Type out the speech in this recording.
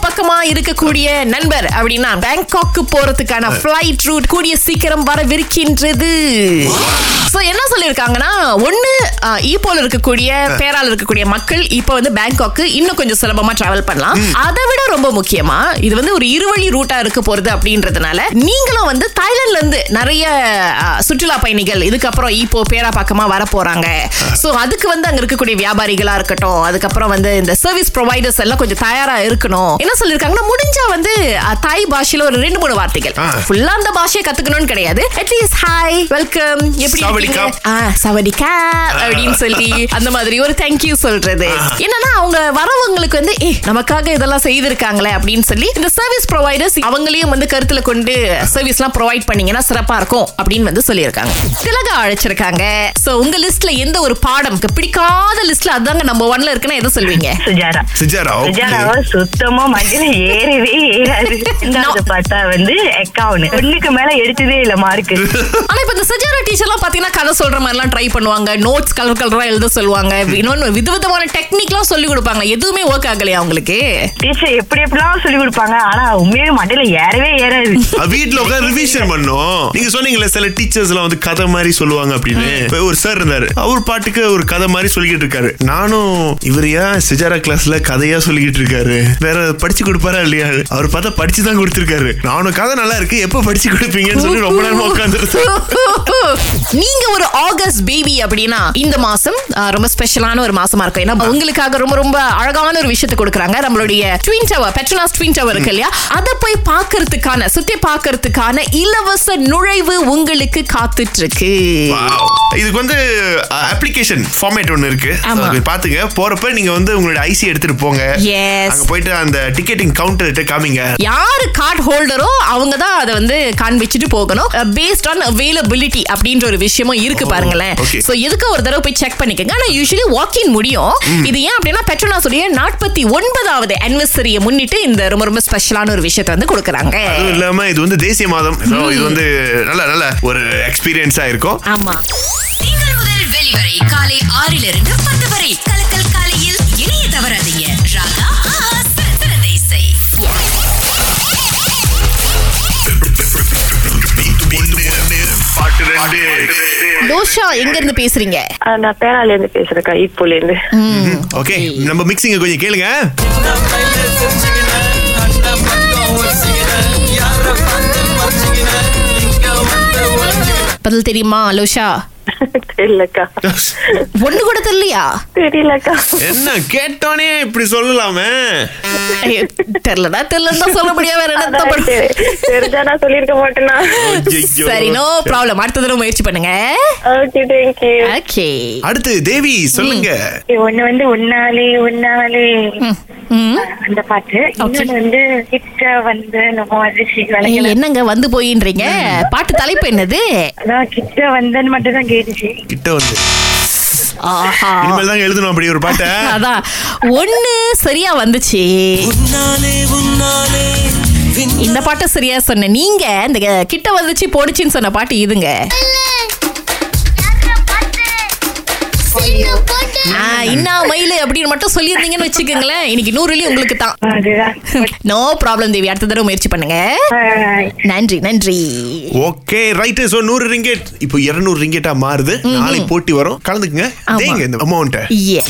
பக்கமா இருக்கக்கூடிய நண்பர் அப்படின்னா பேங்காக்கு போறதுக்கான ஃபிளைட் ரூட் கூடிய சீக்கிரம் வரவிருக்கின்றது என்ன சொல்லிருக்காங்கன்னா ஒண்ணு ஈப்போல இருக்கக்கூடிய பேரால இருக்கக்கூடிய மக்கள் இப்போ வந்து பேங்காக்கு இன்னும் கொஞ்சம் சுலபமா டிராவல் பண்ணலாம். அதை விட ரொம்ப முக்கியமா இது வந்து ஒரு இருவழி ரூட்டா இருக்க போறது அப்படின்றதுனால நீங்களும் வந்து தாய்லாந்துல இருந்து நிறைய சுற்றுலா பயணிகள் இதுக்கப்புறம் இப்போ பேரா பக்கமா வர போறாங்க. சோ அதுக்கு வந்து அங்க இருக்கக்கூடிய வியாபாரிகளா இருக்கட்டும் அதுக்கப்புறம் வந்து இந்த சர்வீஸ் ப்ரொவைடர்ஸ் எல்லாம் கொஞ்சம் தயாரா இருக்கணும். என்ன சொல்லிருக்காங்கன்னா முடிஞ்சா வந்து தாய் பாஷையில ஒரு ரெண்டு மூணு வார்த்தைகள். ஃபுல்லா அந்த பாஷையை கத்துக்கணும்னு கிடையாது. அட்லீஸ்ட் ஹாய் வெல்கம் எப்படி சவடிக்கா. அப்படின்னு சொல்லி அந்த மாதிரி ஒரு தேங்க்யூ சொல்றது. என்னன்னா அவங்க வரவங்களுக்கு வந்து ஏ நமக்காக இதெல்லாம் செய்திருக்காங்களே அப்படின்னு சொல்லி இந்த சர்வீஸ் ப்ரொவைடர்ஸ் அவங்களையும் வந்து கருத்துல கொண்டு சர்வீஸ் எல்லாம் ப்ரொவைட் பண்ணீங்கன்னா சிறப்பா இருக்கும் அப்படின்னு வந்து சொல்லியிருக்காங்க. திலகா அழைச்சிருக்காங்க. சோ உங்க லிஸ்ட்ல எந்த ஒரு பாடம் பிடிக்காத லிஸ்ட்ல அதாங்க நம்பர் ஒன்ல இருக்குன்னா எதை சொல்வீங்க? சுஜாரா. சிஜாரா. சுஜாராவா சுத்தமா மஞ்சள் ஏறவே ஏறாது. பார்த்தா வந்து அக்கவுண்ட் ஒண்ணுக்கு மேல எடுத்ததே இல்ல மார்க்கு ஆனா இப்ப இந்த சஜாரா டீச்சர் எல்லாம் பாத்தீங்கன்னா கதை சொல்ற மாதிரி எல்லாம் ட்ரை பண்ணுவாங்க நோட்ஸ் கலர் கலரா எழுத சொல்லுவாங்க. இன்னொன்னு விதவிதமான டெக்னிக் எல்லாம் சொல்லி கொடுப்பாங்க. எதுவுமே ஒர்க் ஆகலையா அவங்களுக்கு டீச்சர் எப்படி எப்படிலாம் சொல்லி கொடுப்பாங்க? ஆனா உண்மையிலே மண்டையில ஏறவே ஏறாது. வீட்ல உட்காந்து ரிவிஷன் பண்ணோம். நீங்க சொன்னீங்கல்ல சில டீச்சர்ஸ் எல்லாம் வந்து கதை மாதிரி சொல்லுவாங்க அப்படின்னு. ஒரு சார் இருந்தாரு. அவர் பாட்டுக்கு ஒரு கதை மாதிரி சொல்லிக்கிட்டு இருக்காரு. நானும் இவர் ஏன் சிஜாரா கிளாஸ்ல கதையா சொல்லிக்கிட்டு இருக்காரு? வேற படிச்சு கொடுப்பாரா இல்லையா? அவர் பார்த்தா படிச்சு தான் கொடுத்திருக்காரு. நானும் கதை நல்லா இருக்கு. எப்ப படிச்சு கொடுப்பீங்கன்னு சொல்லி ரொம்ப நேரமா உட்காந்துருக்கேன் நீங்க ஒரு ஆகஸ்ட் பேபி அப்படின்னா இந்த மாசம் ரொம்ப ஸ்பெஷலான ஒரு மாசமா இருக்கும். ஏன்னா உங்களுக்காக ரொம்ப ரொம்ப அழகான ஒரு விஷயத்தை கொடுக்குறாங்க. நம்மளுடைய twin tower Petronas twin tower இருக்கு இல்லையா? அதை போய் பார்க்கறதுக்கான சுத்தி பார்க்கறதுக்கான இலவச நுழைவு உங்களுக்கு காத்துட்டு இருக்கு. இதுக்கு வந்து அப்ளிகேஷன் ஃபார்மேட் ஒன்னு இருக்கு. பாத்துங்க போறப்ப நீங்க வந்து உங்களோட ஐசி எடுத்துட்டு போங்க. அங்க போயிட்டு அந்த டிக்கெட்டிங் கவுண்டர்கிட்ட காமிங்க. யாரு கார்டு ஹோல்டரோ அவங்க தான் அதை வந்து காண்பிச்சுட்டு போகணும். பேஸ்ட் ஆன் அவைலபிலிட்டி அப்படின்ற ஒரு விஷயமும் இருக்கு Oh, பாருங்களேன். சோ எதுக்கு ஒரு தடவை போய் செக் பண்ணிக்கங்க. ஆனா யூஸ்வலி வாக்கின் முடியும். இது ஏன் அப்படின்னா பெட்ரோனாஸுடைய நாற்பத்தி ஒன்பதாவது அனிவர்சரியை முன்னிட்டு இந்த ரொம்ப ரொம்ப ஸ்பெஷலான ஒரு விஷயத்தை வந்து கொடுக்குறாங்க. இல்லாம இது வந்து தேசிய மாதம். இது வந்து நல்ல நல்ல ஒரு எக்ஸ்பீரியன்ஸா இருக்கும். ஆமா. திங்கள் முதல் வெளிவரை காலை ஆறிலிருந்து பத்து வரை தோஷா எங்க இருந்து பேசுறீங்க நான் பேரால இருந்து பேசுறேக்கா இப்போல இருந்து ஓகே. நம்ம மிக்சிங்க கொஞ்சம் கேளுங்க. பதில் தெரியுமா லோஷா தெரியலக்கா. ஒண்ணு கூட தெரியலையா? தெரியலக்கா. என்ன கேட்டோனே இப்படி சொல்லலாமே? ஐயோ, தெரியலடா தெரியலன்னு சொல்ல முடியாது வேற என்ன தெரிஞ்சா நான் சொல்லிருக்க மாட்டேனா. சரி நோ ப்ராப்ளம் அடுத்த தடவை முயற்சி பண்ணுங்க. ஓகே தேங்க்யூ ஓகே அடுத்து தேவி சொல்லுங்க. ஒண்ணு வந்து உன்னாலே உன்னாலே அந்த பாட்டு. இன்னொன்னு வந்து கிட்ட வந்து நம்ம அதிர்ச்சி விளங்கல என்னங்க வந்து போயின்றீங்க? பாட்டு தலைப்பு என்னது? கிட்ட வந்தேன்னு மட்டும் தான் கேட்டுச்சு. கிட்ட வந்து. ஆஹா. இனிமேல் தான் எழுதணும் அப்படி ஒரு பாட்டை. அதான். ஒண்ணு சரியா வந்துச்சு. இந்த பாட்டை சரியா சொன்ன நீங்க இந்த கிட்ட வந்துச்சு போடுச்சுன்னு சொன்ன பாட்டு இதுங்க. இன்னா மயிலு அப்படின்னு மட்டும் சொல்லியிருந்தீங்கன்னு வச்சுக்கோங்களேன். இன்னைக்கு நூறுலயும் உங்களுக்கு தான். No problem Devi. அடுத்த தடவை முயற்சி பண்ணுங்க. நன்றி நன்றி. ஓகே ரைட்டு சோ நூறு ரிங்கெட் இப்போ இருநூறு ரிங்கெட்டா மாறுது. நாளை போட்டி வரும். கலந்துக்குங்க. இந்த அமௌண்ட்டை Yeah.